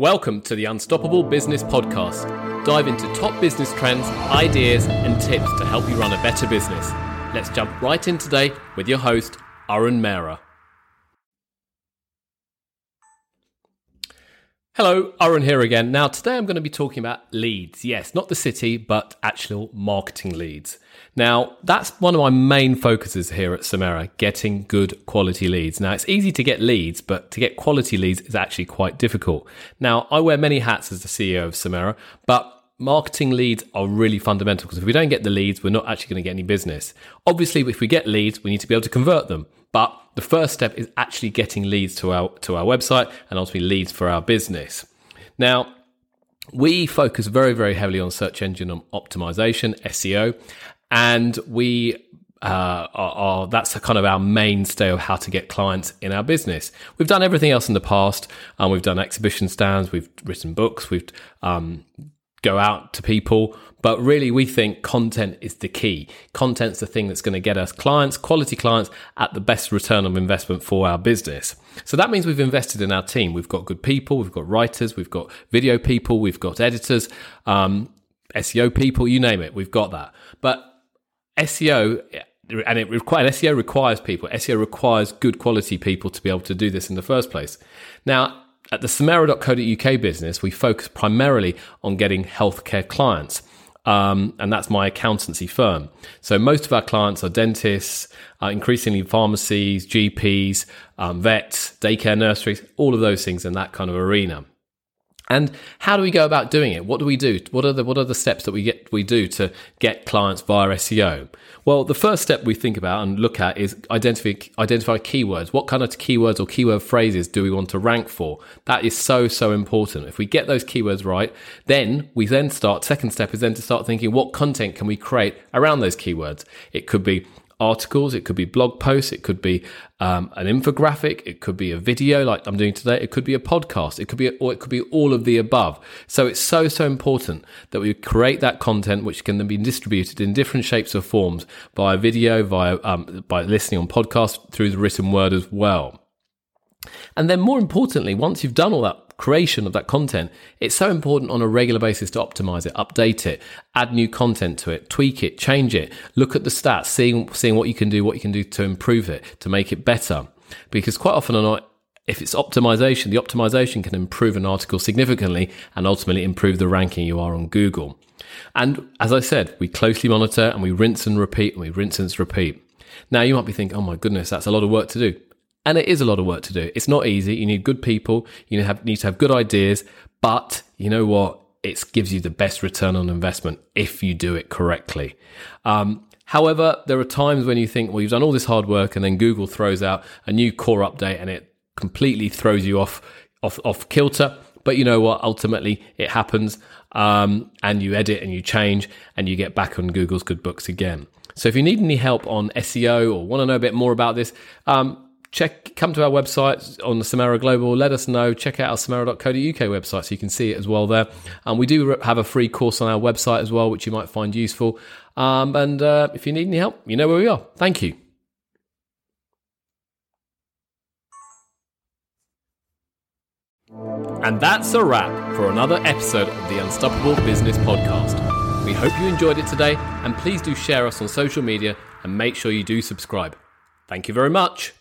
Welcome to the Unstoppable Business Podcast. Dive into top business trends, ideas, and tips to help you run a better business. Let's jump right in today with your host, Arun Mehra. Hello, Aaron here again. Now, today I'm going to be talking about leads. Yes, not the city, but actual marketing leads. Now, that's one of my main focuses here at Samera, getting good quality leads. Now, it's easy to get leads, but to get quality leads is actually quite difficult. Now, I wear many hats as the CEO of Samera, but marketing leads are really fundamental because if we don't get the leads, we're not actually going to get any business. Obviously, if we get leads, we need to be able to convert them. But the first step is actually getting leads to our to our website and ultimately leads for our business. Now, we focus very, very heavily on search engine optimization, SEO, and we uh, are, are, that's kind of our mainstay of how to get clients in our business. We've done everything else in the past. Um, we've done exhibition stands, we've written books, we've um, go out to people. But really, we think content is the key. Content's the thing that's going to get us clients, quality clients at the best return of investment for our business. So that means we've invested in our team. We've got good people, we've got writers, we've got video people, we've got editors, um, SEO people, you name it. We've got that. But SEO and it requires SEO requires people. SEO requires good quality people to be able to do this in the first place. Now, at the Samera.co.uk business, we focus primarily on getting healthcare clients. Um, and that's my accountancy firm. So most of our clients are dentists, uh, increasingly pharmacies, GPs, um, vets, daycare nurseries, all of those things in that kind of arena. And how do we go about doing it? What do we do? What are the what are the steps that we get we do to get clients via SEO? Well, the first step we think about and look at is identify identify keywords. What kind of keywords or keyword phrases do we want to rank for? That is so so important. If we get those keywords right, then we then start. Second step is then to start thinking what content can we create around those keywords. It could be articles, it could be blog posts, it could be um, an infographic, it could be a video like I'm doing today, it could be a podcast, it could be, or it could be all of the above. So it's so, so important that we create that content which can then be distributed in different shapes or forms via video, via, um, by listening on podcast, through the written word as well. And then more importantly, once you've done all that creation of that content, it's so important on a regular basis to optimize it, update it, add new content to it, tweak it, change it, look at the stats, seeing, seeing what you can do, what you can do to improve it, to make it better. Because quite often or not, if it's optimization, the optimization can improve an article significantly and ultimately improve the ranking you are on Google. And as I said, we closely monitor and we rinse and repeat and we rinse and repeat. Now you might be thinking, oh my goodness, that's a lot of work to do. And it is a lot of work to do. It's not easy. You need good people. You need to have good ideas. But you know what? It gives you the best return on investment if you do it correctly. Um, however, there are times when you think, well, you've done all this hard work, and then Google throws out a new core update, and it completely throws you off off off kilter. But you know what? Ultimately, it happens, um, and you edit and you change, and you get back on Google's good books again. So if you need any help on SEO or want to know a bit more about this, um, check come to our website on the Samera Global. Let us know. Check out our samera.co.uk website so you can see it as well there. And we do have a free course on our website as well, which you might find useful. Um, and uh, if you need any help, you know where we are. Thank you. And that's a wrap for another episode of the Unstoppable Business Podcast. We hope you enjoyed it today, and please do share us on social media and make sure you do subscribe. Thank you very much.